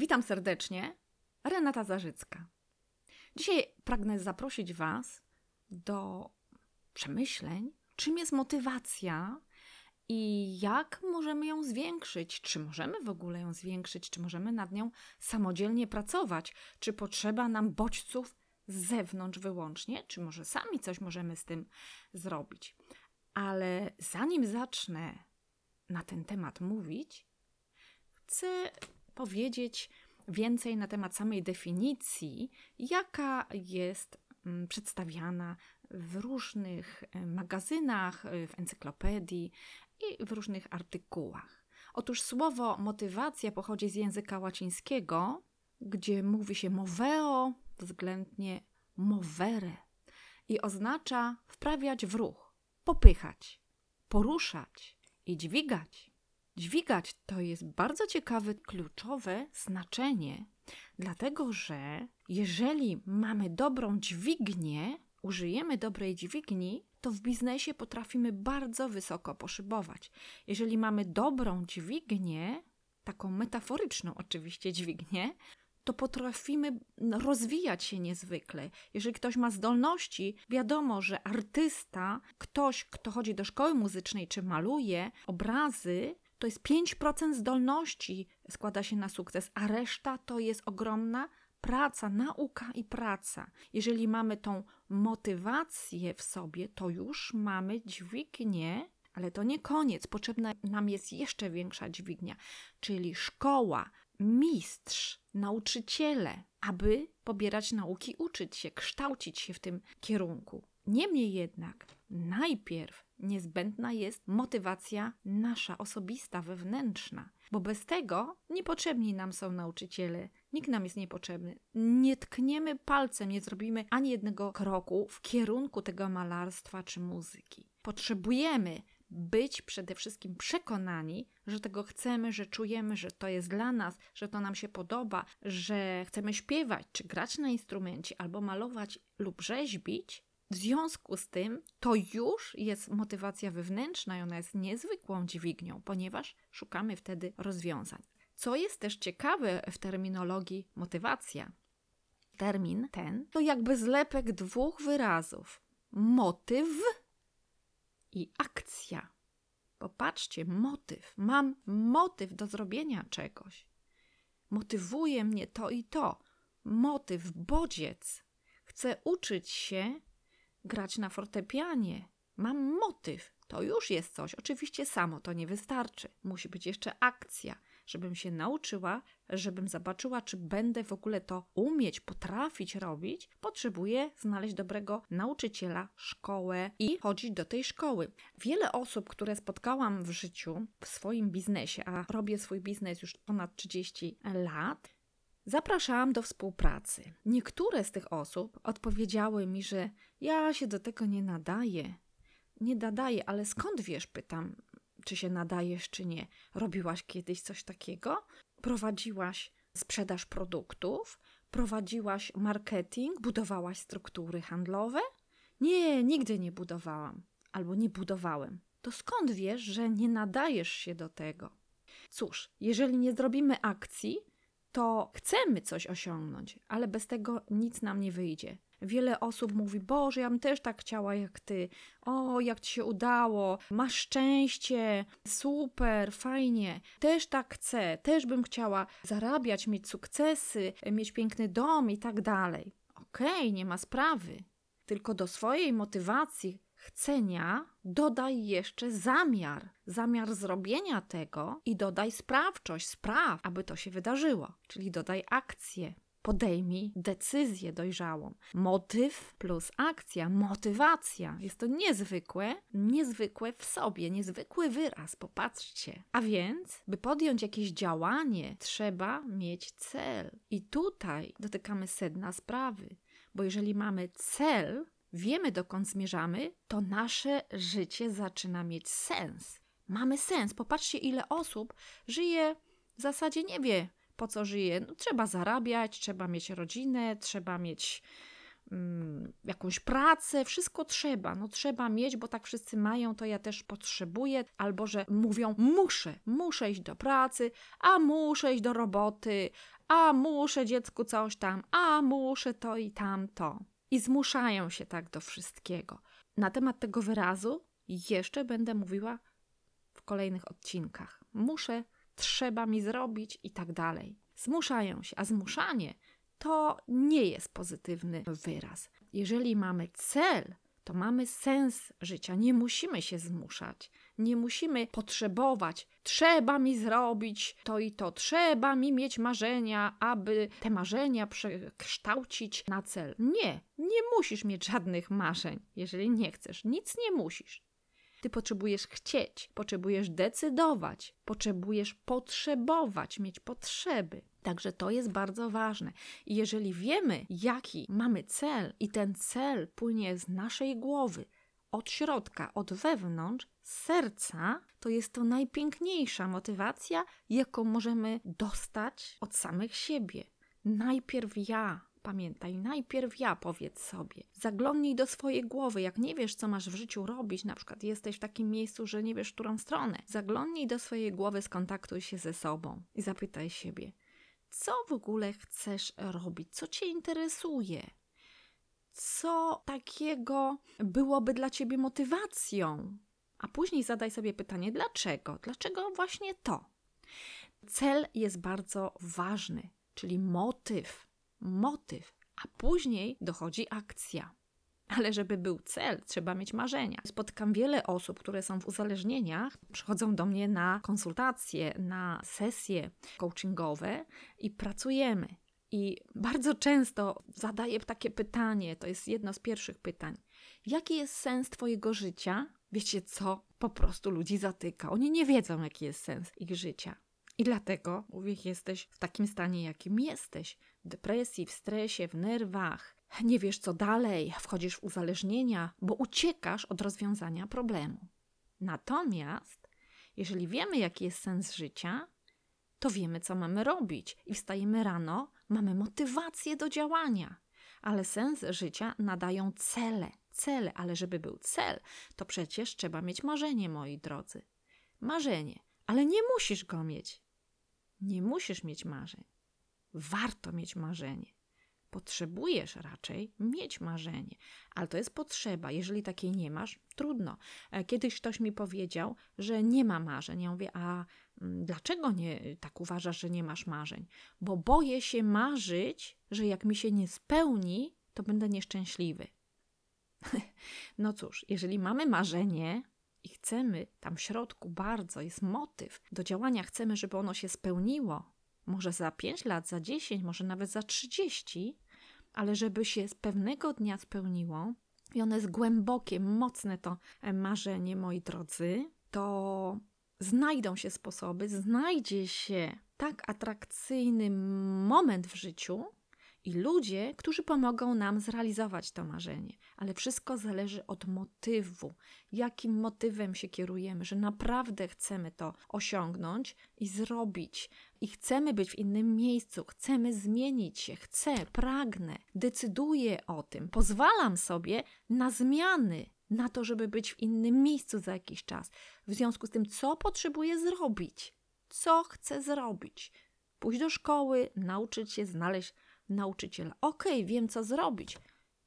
Witam serdecznie, Renata Zarzycka. Dzisiaj pragnę zaprosić Was do przemyśleń, czym jest motywacja i jak możemy ją zwiększyć. Czy możemy w ogóle ją zwiększyć, czy możemy nad nią samodzielnie pracować, czy potrzeba nam bodźców z zewnątrz wyłącznie, czy może sami coś możemy z tym zrobić. Ale zanim zacznę na ten temat mówić, chcę powiedzieć więcej na temat samej definicji, jaka jest mm, przedstawiana w różnych e, magazynach, e, w encyklopedii i w różnych artykułach. Otóż słowo motywacja pochodzi z języka łacińskiego, gdzie mówi się moveo, względnie movere i oznacza wprawiać w ruch, popychać, poruszać i dźwigać. Dźwigać to jest bardzo ciekawe, kluczowe znaczenie, dlatego że jeżeli mamy dobrą dźwignię, użyjemy dobrej dźwigni, to w biznesie potrafimy bardzo wysoko poszybować. Jeżeli mamy dobrą dźwignię, taką metaforyczną oczywiście dźwignię, to potrafimy rozwijać się niezwykle. Jeżeli ktoś ma zdolności, wiadomo, że artysta, ktoś, kto chodzi do szkoły muzycznej czy maluje obrazy, to jest 5% zdolności składa się na sukces, a reszta to jest ogromna praca, nauka i praca. Jeżeli mamy tą motywację w sobie, to już mamy dźwignię, ale to nie koniec. Potrzebna nam jest jeszcze większa dźwignia, czyli szkoła, mistrz, nauczyciele, aby pobierać nauki, uczyć się, kształcić się w tym kierunku. Niemniej jednak, najpierw niezbędna jest motywacja nasza, osobista, wewnętrzna, bo bez tego niepotrzebni nam są nauczyciele, nikt nam jest niepotrzebny. Nie tkniemy palcem, nie zrobimy ani jednego kroku w kierunku tego malarstwa czy muzyki. Potrzebujemy być przede wszystkim przekonani, że tego chcemy, że czujemy, że to jest dla nas, że to nam się podoba, że chcemy śpiewać, czy grać na instrumencie, albo malować lub rzeźbić, w związku z tym to już jest motywacja wewnętrzna i ona jest niezwykłą dźwignią, ponieważ szukamy wtedy rozwiązań. Co jest też ciekawe w terminologii motywacja, termin ten to jakby zlepek dwóch wyrazów: motyw i akcja. Popatrzcie, motyw. Mam motyw do zrobienia czegoś. Motywuje mnie to i to. Motyw, bodziec. Chcę uczyć się grać na fortepianie. Mam motyw. To już jest coś. Oczywiście samo to nie wystarczy. Musi być jeszcze akcja, żebym się nauczyła, żebym zobaczyła, czy będę w ogóle to umieć, potrafić robić. Potrzebuję znaleźć dobrego nauczyciela, szkołę i chodzić do tej szkoły. Wiele osób, które spotkałam w życiu, w swoim biznesie, a robię swój biznes już ponad 30 lat, Zapraszałam do współpracy. Niektóre z tych osób odpowiedziały mi, że ja się do tego nie nadaję. Nie nadaję, ale skąd wiesz? Pytam, czy się nadajesz, czy nie. Robiłaś kiedyś coś takiego? Prowadziłaś sprzedaż produktów? Prowadziłaś marketing? Budowałaś struktury handlowe? Nie, nigdy nie budowałam albo nie budowałem. To skąd wiesz, że nie nadajesz się do tego? Cóż, jeżeli nie zrobimy akcji, to chcemy coś osiągnąć, ale bez tego nic nam nie wyjdzie. Wiele osób mówi: Boże, ja bym też tak chciała jak ty. O, jak ci się udało, masz szczęście, super, fajnie. Też tak chcę, też bym chciała zarabiać, mieć sukcesy, mieć piękny dom i tak dalej. Okej, okay, nie ma sprawy. Tylko do swojej motywacji chcenia dodaj jeszcze zamiar, zamiar zrobienia tego i dodaj sprawczość, spraw, aby to się wydarzyło, czyli dodaj akcję. Podejmij decyzję dojrzałą. Motyw plus akcja, motywacja. Jest to niezwykłe, niezwykłe w sobie, niezwykły wyraz, popatrzcie. A więc, by podjąć jakieś działanie, trzeba mieć cel. I tutaj dotykamy sedna sprawy, bo jeżeli mamy cel, wiemy dokąd zmierzamy, to nasze życie zaczyna mieć sens. Mamy sens. Popatrzcie, ile osób żyje w zasadzie nie wie, po co żyje. No, trzeba zarabiać, trzeba mieć rodzinę, trzeba mieć mm, jakąś pracę, wszystko trzeba. No trzeba mieć, bo tak wszyscy mają, to ja też potrzebuję. Albo że mówią, muszę, muszę iść do pracy, a muszę iść do roboty, a muszę dziecku coś tam, a muszę to i tamto. I zmuszają się tak do wszystkiego. Na temat tego wyrazu jeszcze będę mówiła w kolejnych odcinkach. Muszę, trzeba mi zrobić i tak dalej. Zmuszają się, a zmuszanie to nie jest pozytywny wyraz. Jeżeli mamy cel, to mamy sens życia. Nie musimy się zmuszać, nie musimy potrzebować. Trzeba mi zrobić to i to, trzeba mi mieć marzenia, aby te marzenia przekształcić na cel. Nie, nie musisz mieć żadnych marzeń, jeżeli nie chcesz. Nic nie musisz. Ty potrzebujesz chcieć, potrzebujesz decydować, potrzebujesz potrzebować, mieć potrzeby. Także to jest bardzo ważne. I jeżeli wiemy, jaki mamy cel, i ten cel płynie z naszej głowy, od środka, od wewnątrz, z serca, to jest to najpiękniejsza motywacja, jaką możemy dostać od samych siebie. Najpierw ja, Pamiętaj, najpierw ja powiedz sobie. Zaglądnij do swojej głowy. Jak nie wiesz, co masz w życiu robić, na przykład jesteś w takim miejscu, że nie wiesz, którą stronę, zaglądnij do swojej głowy, skontaktuj się ze sobą i zapytaj siebie, co w ogóle chcesz robić, co cię interesuje, co takiego byłoby dla ciebie motywacją. A później zadaj sobie pytanie, dlaczego? Dlaczego właśnie to? Cel jest bardzo ważny, czyli motyw motyw, a później dochodzi akcja. Ale żeby był cel, trzeba mieć marzenia. Spotykam wiele osób, które są w uzależnieniach, przychodzą do mnie na konsultacje, na sesje coachingowe i pracujemy. I bardzo często zadaję takie pytanie, to jest jedno z pierwszych pytań. Jaki jest sens Twojego życia? Wiecie co? Po prostu ludzi zatyka. Oni nie wiedzą, jaki jest sens ich życia. I dlatego, mówię, jesteś w takim stanie, jakim jesteś w depresji, w stresie, w nerwach, nie wiesz co dalej, wchodzisz w uzależnienia, bo uciekasz od rozwiązania problemu. Natomiast, jeżeli wiemy, jaki jest sens życia, to wiemy, co mamy robić i wstajemy rano, mamy motywację do działania. Ale sens życia nadają cele, cele, ale żeby był cel, to przecież trzeba mieć marzenie, moi drodzy. Marzenie, ale nie musisz go mieć. Nie musisz mieć marzeń warto mieć marzenie. Potrzebujesz raczej mieć marzenie, ale to jest potrzeba. Jeżeli takiej nie masz, trudno. E, kiedyś ktoś mi powiedział, że nie ma marzeń. Ja mówię, a mm, dlaczego nie tak uważasz, że nie masz marzeń? Bo boję się marzyć, że jak mi się nie spełni, to będę nieszczęśliwy. no cóż, jeżeli mamy marzenie, i chcemy tam w środku bardzo, jest motyw do działania, chcemy, żeby ono się spełniło, może za 5 lat, za 10, może nawet za 30, ale żeby się z pewnego dnia spełniło, i ono jest głębokie, mocne to marzenie, moi drodzy, to znajdą się sposoby, znajdzie się tak atrakcyjny moment w życiu, i ludzie, którzy pomogą nam zrealizować to marzenie. Ale wszystko zależy od motywu, jakim motywem się kierujemy, że naprawdę chcemy to osiągnąć i zrobić. I chcemy być w innym miejscu, chcemy zmienić się, chcę, pragnę, decyduję o tym, pozwalam sobie na zmiany, na to, żeby być w innym miejscu za jakiś czas. W związku z tym, co potrzebuję zrobić, co chcę zrobić. Pójść do szkoły, nauczyć się znaleźć nauczyciela. Okej, okay, wiem co zrobić.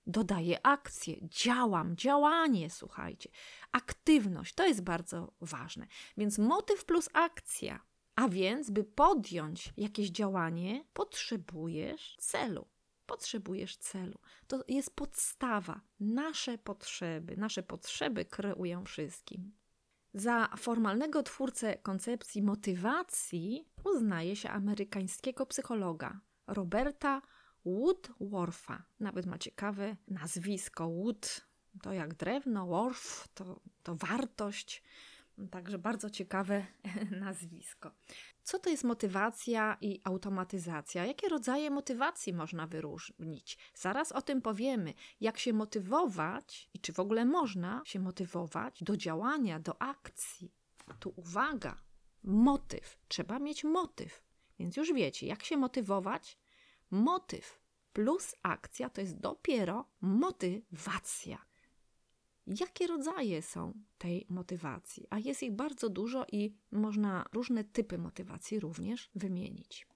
Dodaję akcję, działam, działanie, słuchajcie. Aktywność to jest bardzo ważne. Więc motyw plus akcja. A więc, by podjąć jakieś działanie, potrzebujesz celu. Potrzebujesz celu. To jest podstawa. Nasze potrzeby, nasze potrzeby kreują wszystkim. Za formalnego twórcę koncepcji motywacji uznaje się amerykańskiego psychologa Roberta Woodworfa. Nawet ma ciekawe nazwisko. Wood to jak drewno, Worf to, to wartość. Także bardzo ciekawe nazwisko. Co to jest motywacja i automatyzacja? Jakie rodzaje motywacji można wyróżnić? Zaraz o tym powiemy. Jak się motywować i czy w ogóle można się motywować do działania, do akcji. Tu uwaga, motyw. Trzeba mieć motyw. Więc już wiecie, jak się motywować, Motyw plus akcja to jest dopiero motywacja. Jakie rodzaje są tej motywacji? A jest ich bardzo dużo i można różne typy motywacji również wymienić.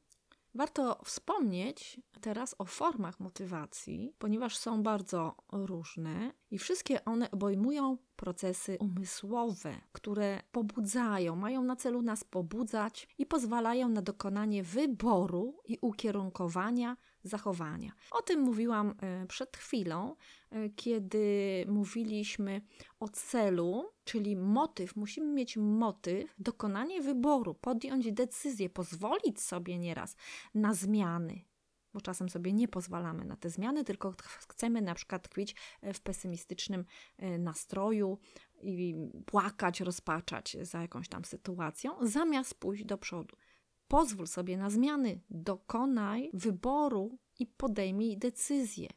Warto wspomnieć teraz o formach motywacji, ponieważ są bardzo różne i wszystkie one obejmują procesy umysłowe, które pobudzają, mają na celu nas pobudzać i pozwalają na dokonanie wyboru i ukierunkowania zachowania. O tym mówiłam e, przed chwilą, e, kiedy mówiliśmy o celu, czyli motyw. Musimy mieć motyw, dokonanie wyboru, podjąć decyzję, pozwolić sobie nieraz na zmiany. Bo czasem sobie nie pozwalamy na te zmiany, tylko chcemy na przykład tkwić e, w pesymistycznym nastroju i płakać, rozpaczać za jakąś tam sytuacją, zamiast pójść do przodu. Pozwól sobie na zmiany, dokonaj wyboru i podejmij decyzję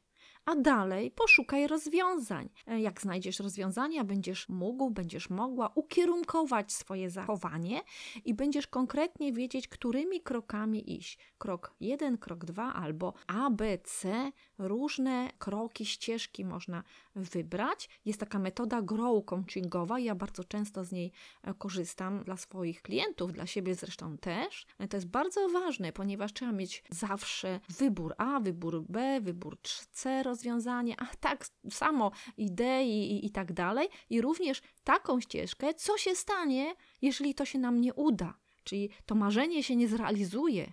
a dalej poszukaj rozwiązań. E, jak znajdziesz rozwiązania, będziesz mógł, będziesz mogła ukierunkować swoje zachowanie i będziesz konkretnie wiedzieć, którymi krokami iść. Krok jeden, krok dwa albo A, B, C. Różne kroki, ścieżki można wybrać. Jest taka metoda grow coachingowa. Ja bardzo często z niej e, korzystam dla swoich klientów, dla siebie zresztą też. E, to jest bardzo ważne, ponieważ trzeba mieć zawsze wybór A, wybór B, wybór C, rozwiązanie, a tak samo idei i, i tak dalej, i również taką ścieżkę, co się stanie, jeżeli to się nam nie uda, czyli to marzenie się nie zrealizuje,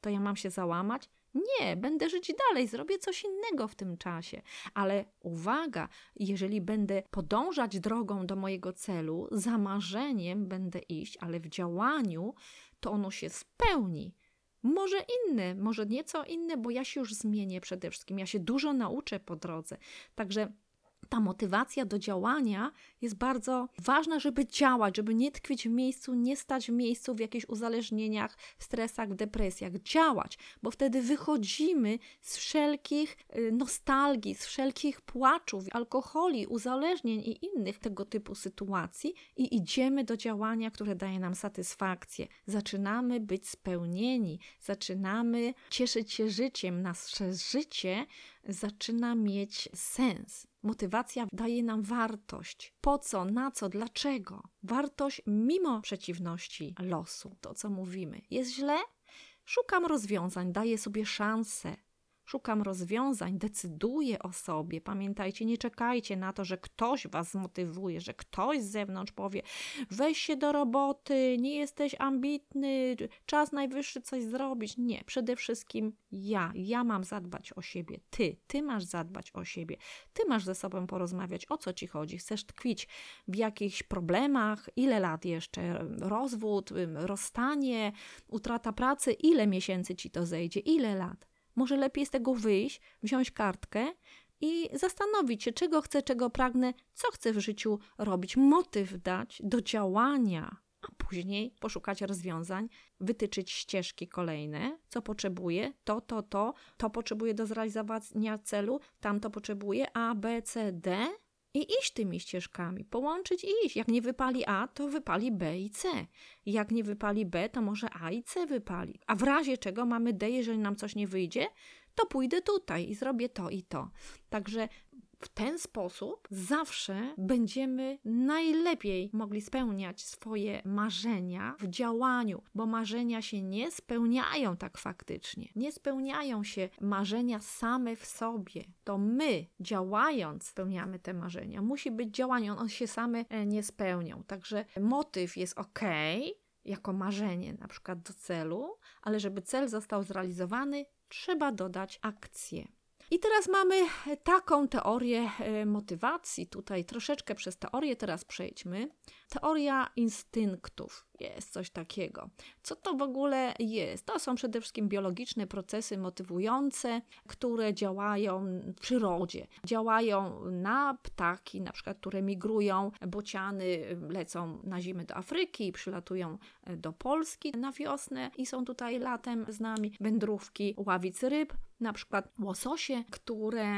to ja mam się załamać? Nie, będę żyć dalej, zrobię coś innego w tym czasie. Ale uwaga, jeżeli będę podążać drogą do mojego celu, za marzeniem będę iść, ale w działaniu, to ono się spełni. Może inny, może nieco inny, bo ja się już zmienię przede wszystkim. Ja się dużo nauczę po drodze. Także ta motywacja do działania jest bardzo ważna, żeby działać, żeby nie tkwić w miejscu, nie stać w miejscu w jakichś uzależnieniach, stresach, depresjach. Działać, bo wtedy wychodzimy z wszelkich y, nostalgii, z wszelkich płaczów, alkoholi, uzależnień i innych tego typu sytuacji i idziemy do działania, które daje nam satysfakcję. Zaczynamy być spełnieni, zaczynamy cieszyć się życiem. Nasze życie zaczyna mieć sens. Motywacja daje nam wartość. Po co, na co, dlaczego? Wartość mimo przeciwności losu, to co mówimy. Jest źle? Szukam rozwiązań, daję sobie szansę szukam rozwiązań, decyduję o sobie. Pamiętajcie, nie czekajcie na to, że ktoś was zmotywuje, że ktoś z zewnątrz powie: weź się do roboty, nie jesteś ambitny, czas najwyższy coś zrobić. Nie, przede wszystkim ja. Ja mam zadbać o siebie. Ty, ty masz zadbać o siebie. Ty masz ze sobą porozmawiać, o co ci chodzi. Chcesz tkwić w jakichś problemach, ile lat jeszcze? Rozwód, rozstanie, utrata pracy, ile miesięcy ci to zejdzie, ile lat? Może lepiej z tego wyjść, wziąć kartkę i zastanowić się, czego chcę, czego pragnę, co chcę w życiu robić, motyw dać do działania, a później poszukać rozwiązań, wytyczyć ścieżki kolejne, co potrzebuję, to, to, to, to potrzebuję do zrealizowania celu, tam to potrzebuję, A, B, C, D i iść tymi ścieżkami, połączyć i iść. Jak nie wypali A, to wypali B i C. Jak nie wypali B, to może A i C wypali. A w razie czego mamy D, jeżeli nam coś nie wyjdzie, to pójdę tutaj i zrobię to i to. Także w ten sposób zawsze będziemy najlepiej mogli spełniać swoje marzenia w działaniu, bo marzenia się nie spełniają tak faktycznie. Nie spełniają się marzenia same w sobie. To my, działając, spełniamy te marzenia. Musi być działanie, one się same e, nie spełnią. Także motyw jest ok, jako marzenie, na przykład do celu, ale żeby cel został zrealizowany, trzeba dodać akcję. I teraz mamy taką teorię e, motywacji. Tutaj troszeczkę przez teorię teraz przejdźmy. Teoria instynktów jest coś takiego. Co to w ogóle jest? To są przede wszystkim biologiczne procesy motywujące, które działają w przyrodzie. Działają na ptaki, na przykład, które migrują, bociany lecą na zimę do Afryki przylatują e, do Polski na wiosnę i są tutaj latem z nami. Wędrówki ławic ryb, na przykład łososie, które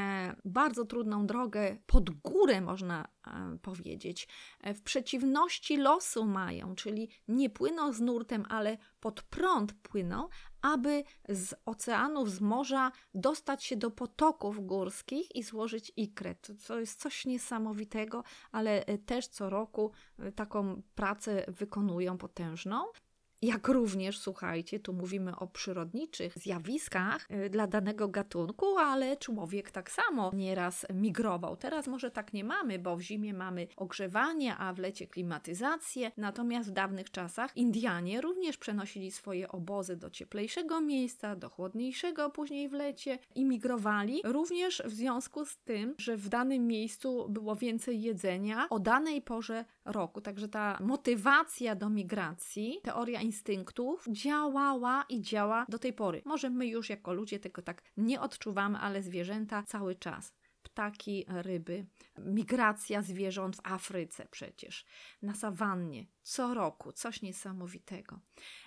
bardzo trudną drogę pod górę można e, powiedzieć, e, w przeciwności losu mają, czyli nie płyną z nurtem, ale pod prąd płyną, aby z oceanów, z morza dostać się do potoków górskich i złożyć ikrę. To jest coś niesamowitego, ale e, też co roku taką pracę wykonują potężną. Jak również, słuchajcie, tu mówimy o przyrodniczych zjawiskach y, dla danego gatunku, ale człowiek tak samo nieraz migrował. Teraz może tak nie mamy, bo w zimie mamy ogrzewanie, a w lecie klimatyzację. Natomiast w dawnych czasach Indianie również przenosili swoje obozy do cieplejszego miejsca, do chłodniejszego później w lecie i migrowali również w związku z tym, że w danym miejscu było więcej jedzenia o danej porze roku. Także ta motywacja do migracji, teoria instynktów działała i działa do tej pory. Może my już jako ludzie tego tak nie odczuwamy, ale zwierzęta cały czas ptaki, ryby, migracja zwierząt w Afryce przecież, na sawannie, co roku, coś niesamowitego.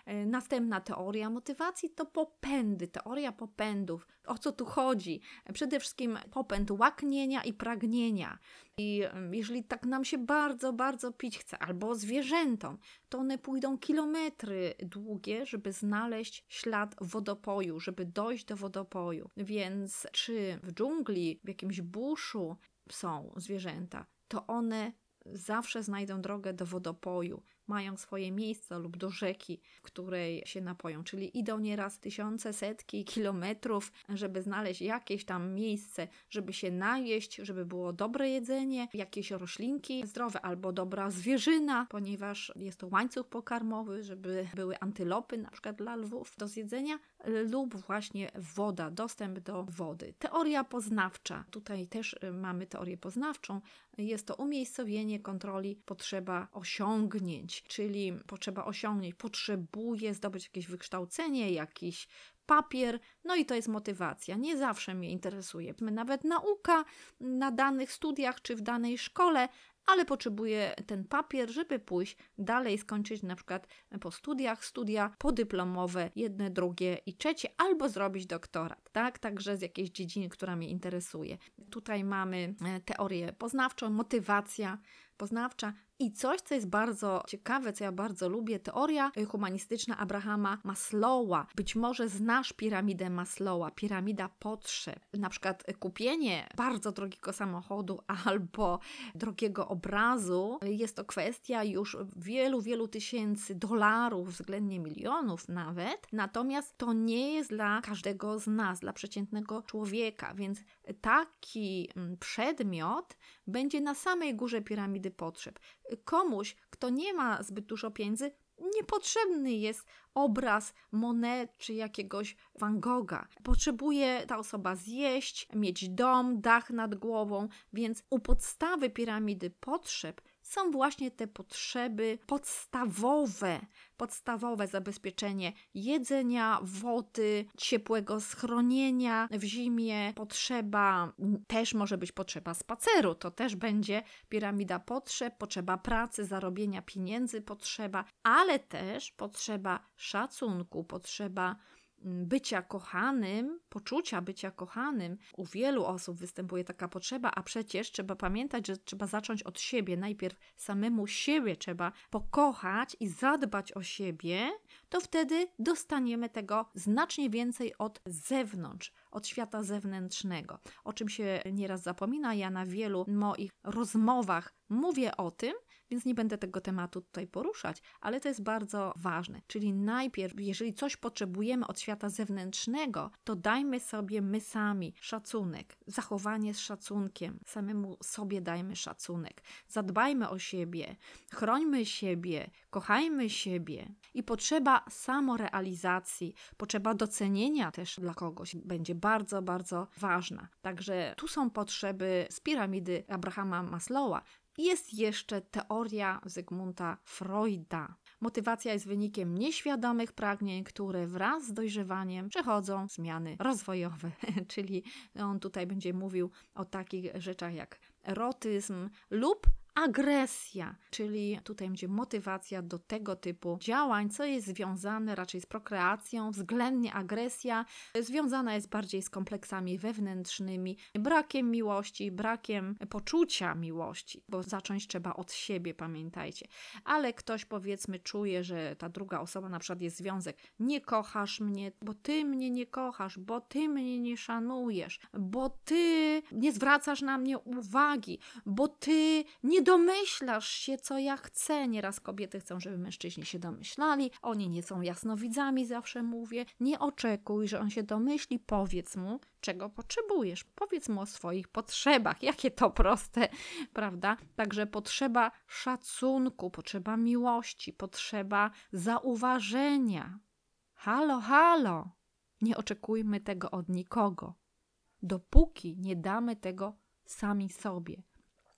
E, następna teoria motywacji to popędy, teoria popędów. O co tu chodzi? Przede wszystkim popęd łaknienia i pragnienia. I jeżeli tak nam się bardzo, bardzo pić chce, albo zwierzętom, to one pójdą kilometry długie, żeby znaleźć ślad wodopoju, żeby dojść do wodopoju. Więc czy w dżungli, w jakimś buszu są zwierzęta, to one zawsze znajdą drogę do wodopoju mają swoje miejsce lub do rzeki, w której się napoją, czyli idą nieraz tysiące, setki kilometrów, żeby znaleźć jakieś tam miejsce, żeby się najeść, żeby było dobre jedzenie, jakieś roślinki zdrowe albo dobra zwierzyna, ponieważ jest to łańcuch pokarmowy, żeby były antylopy na przykład dla lwów do zjedzenia lub właśnie woda, dostęp do wody. Teoria poznawcza. Tutaj też y, mamy teorię poznawczą. Jest to umiejscowienie kontroli, potrzeba osiągnięć, czyli potrzeba osiągnięć, potrzebuje zdobyć jakieś wykształcenie, jakiś papier, no i to jest motywacja. Nie zawsze mnie interesuje. Nawet nauka na danych studiach czy w danej szkole, ale potrzebuje ten papier, żeby pójść dalej, skończyć na przykład po studiach, studia podyplomowe, jedne, drugie i trzecie, albo zrobić doktorat, tak? Także z jakiejś dziedziny, która mnie interesuje. Tutaj mamy e, teorię poznawczą, motywacja poznawcza, i coś, co jest bardzo ciekawe, co ja bardzo lubię, teoria humanistyczna Abrahama Maslowa. Być może znasz piramidę Maslowa, piramida potrzeb. Na przykład kupienie bardzo drogiego samochodu albo drogiego obrazu jest to kwestia już wielu, wielu tysięcy dolarów, względnie milionów nawet. Natomiast to nie jest dla każdego z nas, dla przeciętnego człowieka, więc taki mm, przedmiot będzie na samej górze piramidy potrzeb komuś, kto nie ma zbyt dużo pieniędzy, niepotrzebny jest obraz Monet czy jakiegoś Van Gogha. Potrzebuje ta osoba zjeść, mieć dom, dach nad głową, więc u podstawy piramidy potrzeb są właśnie te potrzeby podstawowe, podstawowe zabezpieczenie jedzenia, wody, ciepłego schronienia w zimie, potrzeba, też może być potrzeba spaceru, to też będzie piramida potrzeb, potrzeba pracy, zarobienia pieniędzy, potrzeba, ale też potrzeba szacunku, potrzeba bycia kochanym, poczucia bycia kochanym, u wielu osób występuje taka potrzeba, a przecież trzeba pamiętać, że trzeba zacząć od siebie. Najpierw samemu siebie trzeba pokochać i zadbać o siebie, to wtedy dostaniemy tego znacznie więcej od zewnątrz, od świata zewnętrznego. O czym się nieraz zapomina, ja na wielu moich rozmowach mówię o tym, więc nie będę tego tematu tutaj poruszać, ale to jest bardzo ważne. Czyli najpierw, jeżeli coś potrzebujemy od świata zewnętrznego, to dajmy sobie my sami szacunek, zachowanie z szacunkiem, samemu sobie dajmy szacunek, zadbajmy o siebie, chrońmy siebie, kochajmy siebie. I potrzeba samorealizacji, potrzeba docenienia też dla kogoś będzie bardzo, bardzo ważna. Także tu są potrzeby z piramidy Abrahama Maslowa, jest jeszcze teoria Zygmunta Freuda. Motywacja jest wynikiem nieświadomych pragnień, które wraz z dojrzewaniem przechodzą zmiany rozwojowe, czyli on tutaj będzie mówił o takich rzeczach jak erotyzm lub agresja, czyli tutaj będzie motywacja do tego typu działań, co jest związane raczej z prokreacją, względnie agresja związana jest bardziej z kompleksami wewnętrznymi, brakiem miłości, brakiem poczucia miłości, bo zacząć trzeba od siebie, pamiętajcie. Ale ktoś powiedzmy czuje, że ta druga osoba na przykład jest związek, nie kochasz mnie, bo ty mnie nie kochasz, bo ty mnie nie szanujesz, bo ty nie zwracasz na mnie uwagi, bo ty nie domyślasz się, co ja chcę. Nieraz kobiety chcą, żeby mężczyźni się domyślali. Oni nie są jasnowidzami, zawsze mówię. Nie oczekuj, że on się domyśli. Powiedz mu, czego potrzebujesz. Powiedz mu o swoich potrzebach. Jakie to proste, prawda? Także potrzeba szacunku, potrzeba miłości, potrzeba zauważenia. Halo, halo. Nie oczekujmy tego od nikogo, dopóki nie damy tego sami sobie.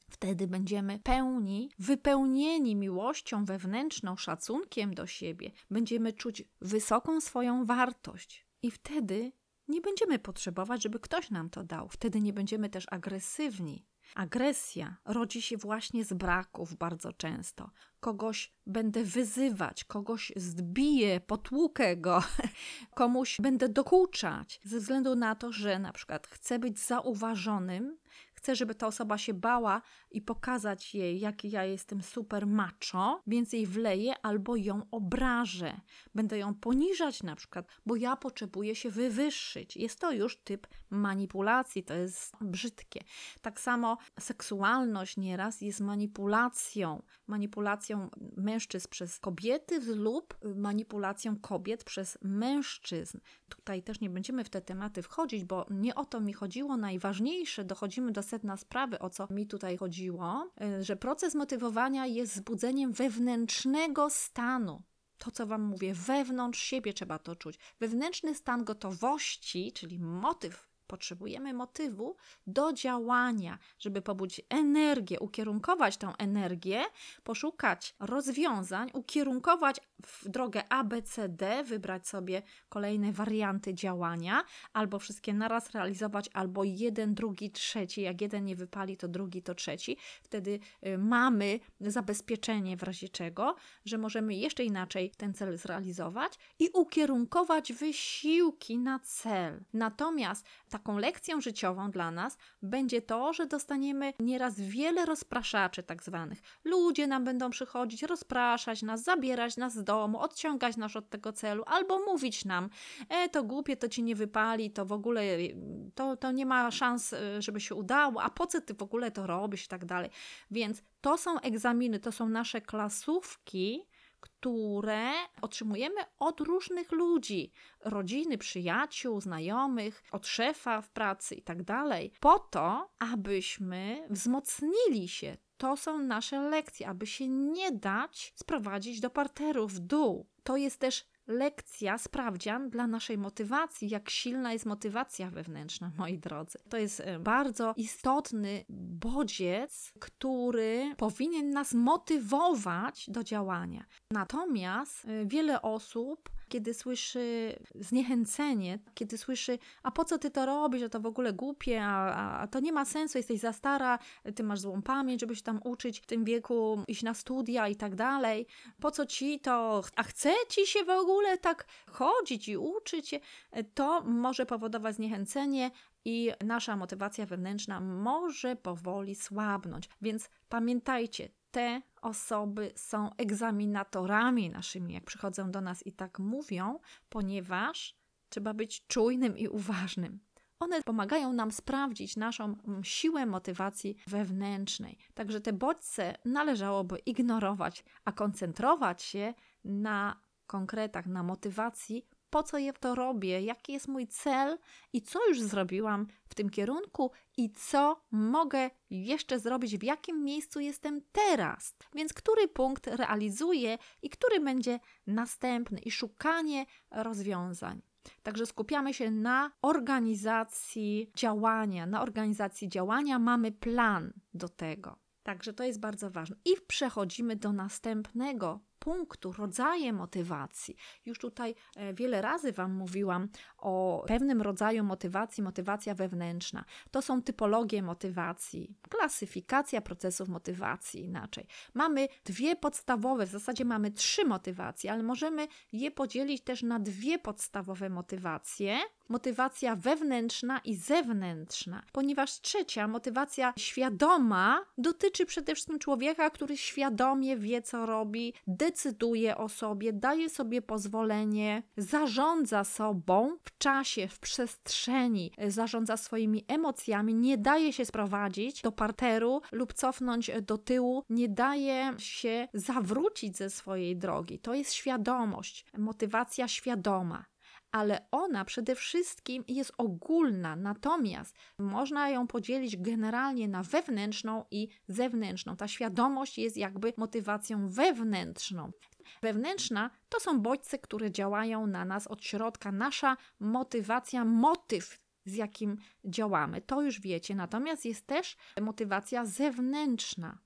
Wtedy będziemy pełni, wypełnieni miłością wewnętrzną, szacunkiem do siebie. Będziemy czuć wysoką swoją wartość. I wtedy nie będziemy potrzebować, żeby ktoś nam to dał. Wtedy nie będziemy też agresywni. Agresja rodzi się właśnie z braków bardzo często. Kogoś będę wyzywać, kogoś zbiję, potłukę go, komuś będę dokuczać, ze względu na to, że na przykład chcę być zauważonym, chcę, żeby ta osoba się bała i pokazać jej, jaki ja jestem super macho, więc jej wleję albo ją obrażę. Będę ją poniżać na przykład, bo ja potrzebuję się wywyższyć. Jest to już typ manipulacji, to jest brzydkie. Tak samo seksualność nieraz jest manipulacją. Manipulacją mężczyzn przez kobiety lub manipulacją kobiet przez mężczyzn. Tutaj też nie będziemy w te tematy wchodzić, bo nie o to mi chodziło. Najważniejsze, dochodzimy do sedna sprawy, o co mi tutaj chodziło, y, że proces motywowania jest zbudzeniem wewnętrznego stanu. To, co Wam mówię, wewnątrz siebie trzeba to czuć. Wewnętrzny stan gotowości, czyli motyw Potrzebujemy motywu do działania, żeby pobudzić energię, ukierunkować tę energię, poszukać rozwiązań, ukierunkować w drogę A, B, C, D, wybrać sobie kolejne warianty działania, albo wszystkie naraz realizować, albo jeden, drugi, trzeci. Jak jeden nie wypali, to drugi, to trzeci. Wtedy y, mamy zabezpieczenie w razie czego, że możemy jeszcze inaczej ten cel zrealizować i ukierunkować wysiłki na cel. Natomiast taką lekcją życiową dla nas będzie to, że dostaniemy nieraz wiele rozpraszaczy, tak zwanych. Ludzie nam będą przychodzić, rozpraszać nas, zabierać nas domu, odciągać nas od tego celu, albo mówić nam, e, to głupie, to ci nie wypali, to w ogóle to, to nie ma szans, e, żeby się udało, a po co ty w ogóle to robisz i tak dalej. Więc to są egzaminy, to są nasze klasówki, które otrzymujemy od różnych ludzi, rodziny, przyjaciół, znajomych, od szefa w pracy i tak dalej, po to, abyśmy wzmocnili się. To są nasze lekcje, aby się nie dać sprowadzić do parteru w dół. To jest też lekcja, sprawdzian dla naszej motywacji, jak silna jest motywacja wewnętrzna, moi drodzy. To jest e, bardzo istotny bodziec, który powinien nas motywować do działania. Natomiast e, wiele osób kiedy słyszy zniechęcenie, kiedy słyszy, a po co ty to robisz, że to w ogóle głupie, a, a to nie ma sensu, jesteś za stara, ty masz złą pamięć, żeby się tam uczyć w tym wieku, iść na studia i tak dalej. Po co ci to, a chce ci się w ogóle tak chodzić i uczyć to może powodować zniechęcenie i nasza motywacja wewnętrzna może powoli słabnąć. Więc pamiętajcie, te osoby są egzaminatorami naszymi, jak przychodzą do nas i tak mówią, ponieważ trzeba być czujnym i uważnym. One pomagają nam sprawdzić naszą mm, siłę motywacji wewnętrznej. Także te bodźce należałoby ignorować, a koncentrować się na konkretach, na motywacji po co je to robię, jaki jest mój cel i co już zrobiłam w tym kierunku i co mogę jeszcze zrobić, w jakim miejscu jestem teraz. Więc który punkt realizuję i który będzie następny i szukanie rozwiązań. Także skupiamy się na organizacji działania. Na organizacji działania mamy plan do tego. Także to jest bardzo ważne. I przechodzimy do następnego punktu, rodzaje motywacji. Już tutaj e, wiele razy Wam mówiłam o pewnym rodzaju motywacji, motywacja wewnętrzna. To są typologie motywacji, klasyfikacja procesów motywacji inaczej. Mamy dwie podstawowe, w zasadzie mamy trzy motywacje, ale możemy je podzielić też na dwie podstawowe motywacje motywacja wewnętrzna i zewnętrzna, ponieważ trzecia, motywacja świadoma, dotyczy przede wszystkim człowieka, który świadomie wie, co robi, decyduje o sobie, daje sobie pozwolenie, zarządza sobą w czasie, w przestrzeni, zarządza swoimi emocjami, nie daje się sprowadzić do parteru lub cofnąć do tyłu, nie daje się zawrócić ze swojej drogi. To jest świadomość, motywacja świadoma ale ona przede wszystkim jest ogólna, natomiast można ją podzielić generalnie na wewnętrzną i zewnętrzną. Ta świadomość jest jakby motywacją wewnętrzną. Wewnętrzna to są bodźce, które działają na nas od środka. Nasza motywacja, motyw, z jakim działamy, to już wiecie. Natomiast jest też motywacja zewnętrzna.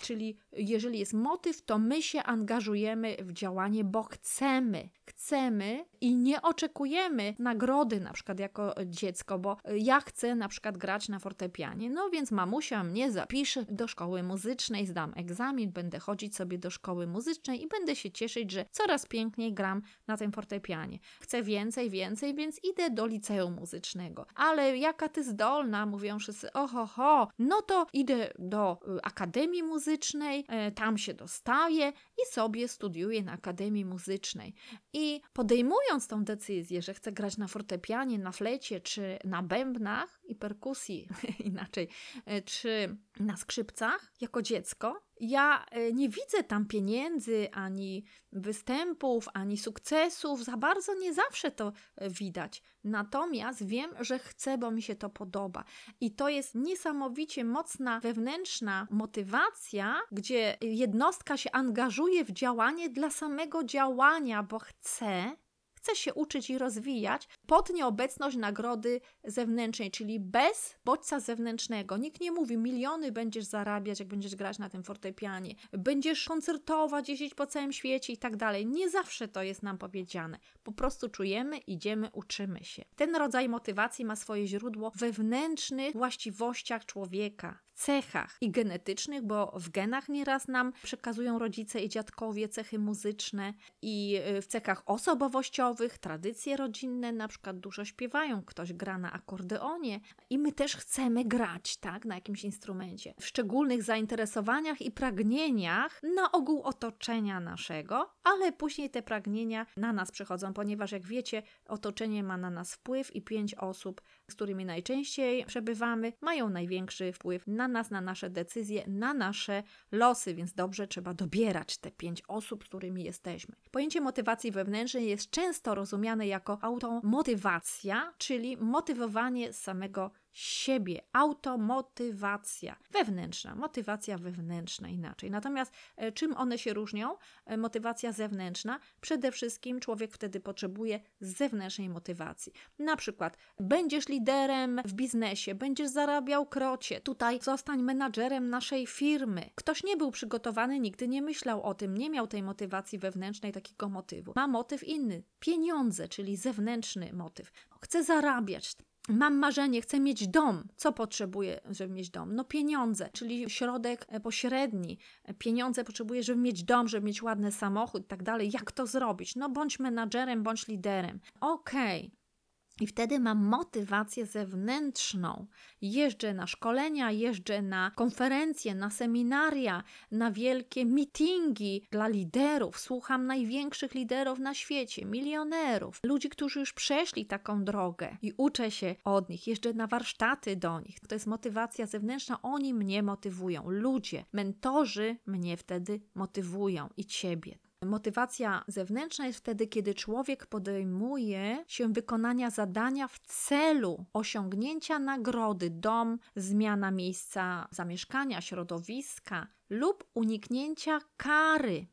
Czyli jeżeli jest motyw, to my się angażujemy w działanie, bo chcemy. Chcemy i nie oczekujemy nagrody, na przykład jako dziecko, bo ja chcę na przykład grać na fortepianie. No więc mamusia mnie zapisze do szkoły muzycznej, zdam egzamin, będę chodzić sobie do szkoły muzycznej i będę się cieszyć, że coraz piękniej gram na tym fortepianie. Chcę więcej, więcej, więc idę do liceum muzycznego. Ale jaka ty zdolna, mówią wszyscy, oho, ho, no to idę do akademii muzycznej muzycznej, e, tam się dostaje i sobie studiuje na Akademii Muzycznej. I podejmując tą decyzję, że chce grać na fortepianie, na flecie czy na bębnach i perkusji, inaczej, e, czy na skrzypcach jako dziecko, ja e, nie widzę tam pieniędzy, ani występów, ani sukcesów. Za bardzo nie zawsze to e, widać. Natomiast wiem, że chcę, bo mi się to podoba. I to jest niesamowicie mocna wewnętrzna motywacja, gdzie jednostka się angażuje w działanie dla samego działania, bo chce, chce się uczyć i rozwijać pod nieobecność nagrody zewnętrznej, czyli bez bodźca zewnętrznego. Nikt nie mówi, miliony będziesz zarabiać, jak będziesz grać na tym fortepianie, będziesz koncertować, jeździć po całym świecie i tak dalej. Nie zawsze to jest nam powiedziane. Po prostu czujemy, idziemy, uczymy się. Ten rodzaj motywacji ma swoje źródło wewnętrznych właściwościach człowieka, cechach i genetycznych, bo w genach nieraz nam przekazują rodzice i dziadkowie cechy muzyczne i y, w cechach osobowościowych, tradycje rodzinne, na przykład dużo śpiewają, ktoś gra na akordeonie i my też chcemy grać, tak, na jakimś instrumencie. W szczególnych zainteresowaniach i pragnieniach na ogół otoczenia naszego, ale później te pragnienia na nas przychodzą, ponieważ jak wiecie, otoczenie ma na nas wpływ i pięć osób, z którymi najczęściej przebywamy, mają największy wpływ na nas, na nasze decyzje, na nasze losy, więc dobrze trzeba dobierać te pięć osób, z którymi jesteśmy. Pojęcie motywacji wewnętrznej jest często rozumiane jako automotywacja, czyli motywowanie samego siebie, automotywacja wewnętrzna, motywacja wewnętrzna inaczej. Natomiast e, czym one się różnią? E, motywacja zewnętrzna, przede wszystkim człowiek wtedy potrzebuje zewnętrznej motywacji. Na przykład będziesz liderem w biznesie, będziesz zarabiał krocie, tutaj zostań menadżerem naszej firmy. Ktoś nie był przygotowany, nigdy nie myślał o tym, nie miał tej motywacji wewnętrznej, takiego motywu. Ma motyw inny, pieniądze, czyli zewnętrzny motyw. Chce zarabiać, Mam marzenie, chcę mieć dom. Co potrzebuję, żeby mieć dom? No pieniądze, czyli środek e, pośredni. Pieniądze potrzebuję, żeby mieć dom, żeby mieć ładny samochód i tak dalej. Jak to zrobić? No bądź menadżerem, bądź liderem. Okej, okay. I wtedy mam motywację zewnętrzną. Jeżdżę na szkolenia, jeżdżę na konferencje, na seminaria, na wielkie meetingi dla liderów. Słucham największych liderów na świecie, milionerów, ludzi, którzy już przeszli taką drogę i uczę się od nich. Jeżdżę na warsztaty do nich. To jest motywacja zewnętrzna. Oni mnie motywują. Ludzie, mentorzy mnie wtedy motywują i ciebie. Motywacja zewnętrzna jest wtedy, kiedy człowiek podejmuje się wykonania zadania w celu osiągnięcia nagrody, dom, zmiana miejsca zamieszkania, środowiska lub uniknięcia kary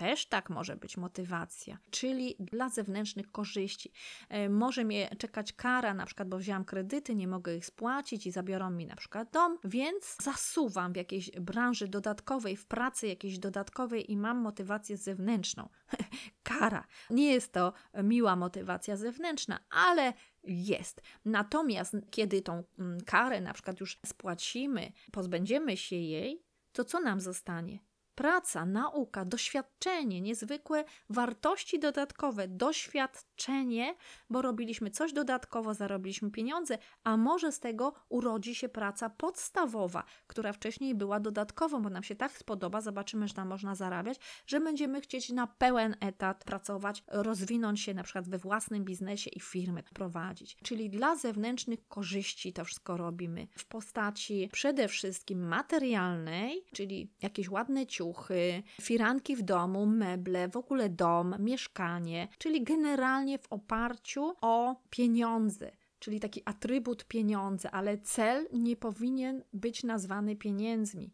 też tak może być motywacja, czyli dla zewnętrznych korzyści. E, może mnie czekać kara, na przykład, bo wziąłam kredyty, nie mogę ich spłacić i zabiorą mi na przykład dom, więc zasuwam w jakiejś branży dodatkowej, w pracy jakiejś dodatkowej i mam motywację zewnętrzną. kara. Nie jest to miła motywacja zewnętrzna, ale jest. Natomiast kiedy tą mm, karę na przykład już spłacimy, pozbędziemy się jej, to co nam zostanie? Praca, nauka, doświadczenie, niezwykłe wartości dodatkowe, doświadczenie, bo robiliśmy coś dodatkowo, zarobiliśmy pieniądze, a może z tego urodzi się praca podstawowa, która wcześniej była dodatkową, bo nam się tak spodoba, zobaczymy, że tam można zarabiać, że będziemy chcieć na pełen etat pracować, rozwinąć się na przykład we własnym biznesie i firmę prowadzić. Czyli dla zewnętrznych korzyści to wszystko robimy w postaci przede wszystkim materialnej, czyli jakieś ładne ciuchy, firanki w domu, meble, w ogóle dom, mieszkanie, czyli generalnie w oparciu o pieniądze czyli taki atrybut pieniądze, ale cel nie powinien być nazwany pieniędzmi.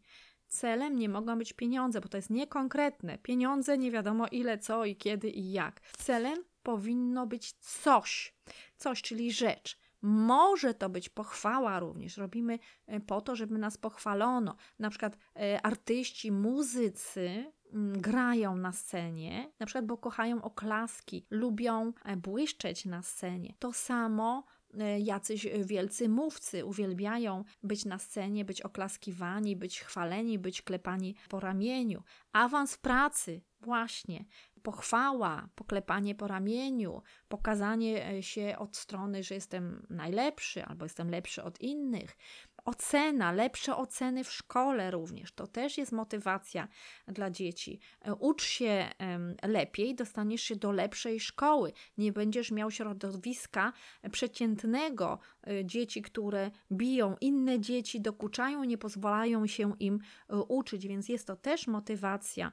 Celem nie mogą być pieniądze, bo to jest niekonkretne. Pieniądze nie wiadomo ile, co i kiedy i jak. Celem powinno być coś, coś, czyli rzecz. Może to być pochwała również. Robimy e, po to, żeby nas pochwalono. Na przykład e, artyści, muzycy mm, grają na scenie, na przykład bo kochają oklaski, lubią e, błyszczeć na scenie. To samo jacyś wielcy mówcy uwielbiają być na scenie, być oklaskiwani, być chwaleni, być klepani po ramieniu. Awans w pracy, właśnie pochwała, poklepanie po ramieniu, pokazanie e, się od strony, że jestem najlepszy albo jestem lepszy od innych, ocena, lepsze oceny w szkole również. To też jest motywacja dla dzieci. E, ucz się lepiej, dostaniesz się do lepszej szkoły. Nie będziesz miał środowiska przeciętnego e, dzieci, które biją inne dzieci, dokuczają, nie pozwalają się im e, uczyć, więc jest to też motywacja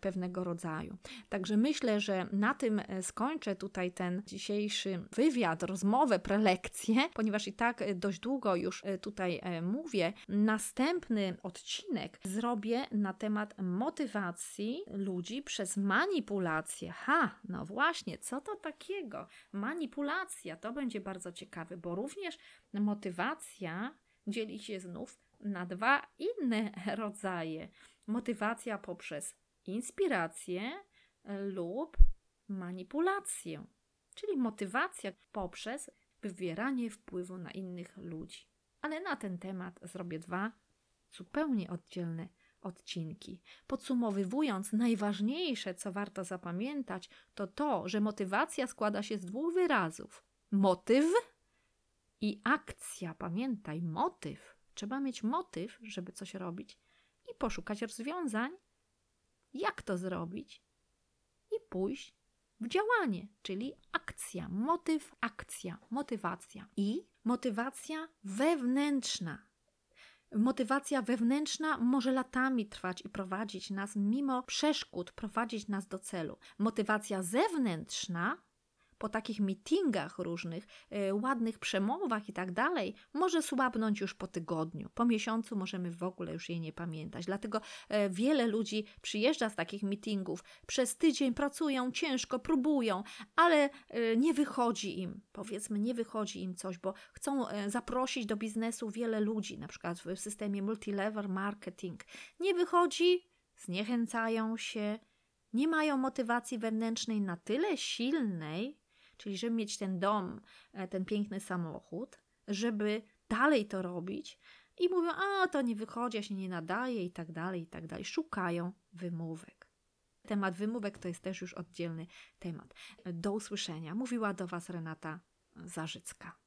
pewnego rodzaju. Także myślę, że na tym skończę tutaj ten dzisiejszy wywiad, rozmowę, prelekcję, ponieważ i tak dość długo już tutaj mówię, następny odcinek zrobię na temat motywacji ludzi przez manipulację. Ha, no właśnie, co to takiego? Manipulacja to będzie bardzo ciekawe, bo również motywacja dzieli się znów na dwa inne rodzaje. Motywacja poprzez inspirację lub manipulację, czyli motywacja poprzez wywieranie wpływu na innych ludzi ale na ten temat zrobię dwa zupełnie oddzielne odcinki. Podsumowując, najważniejsze, co warto zapamiętać, to to, że motywacja składa się z dwóch wyrazów: motyw i akcja. Pamiętaj, motyw. Trzeba mieć motyw, żeby coś robić i poszukać rozwiązań, jak to zrobić, i pójść w działanie, czyli akcja, motyw, akcja, motywacja i motywacja wewnętrzna. Motywacja wewnętrzna może latami trwać i prowadzić nas mimo przeszkód, prowadzić nas do celu. Motywacja zewnętrzna po takich meetingach różnych, y, ładnych przemowach i tak dalej, może słabnąć już po tygodniu. Po miesiącu możemy w ogóle już jej nie pamiętać. Dlatego y, wiele ludzi przyjeżdża z takich meetingów, przez tydzień pracują ciężko, próbują, ale y, nie wychodzi im, powiedzmy, nie wychodzi im coś, bo chcą zaprosić do biznesu wiele ludzi, na przykład w systemie multilevel marketing. Nie wychodzi, zniechęcają się, nie mają motywacji wewnętrznej na tyle silnej, Czyli, żeby mieć ten dom, e, ten piękny samochód, żeby dalej to robić i mówią, a to nie wychodzi, ja się nie nadaje i tak dalej, i tak dalej. Szukają wymówek. Temat wymówek to jest też już oddzielny temat. Do usłyszenia. Mówiła do Was Renata Zarzycka.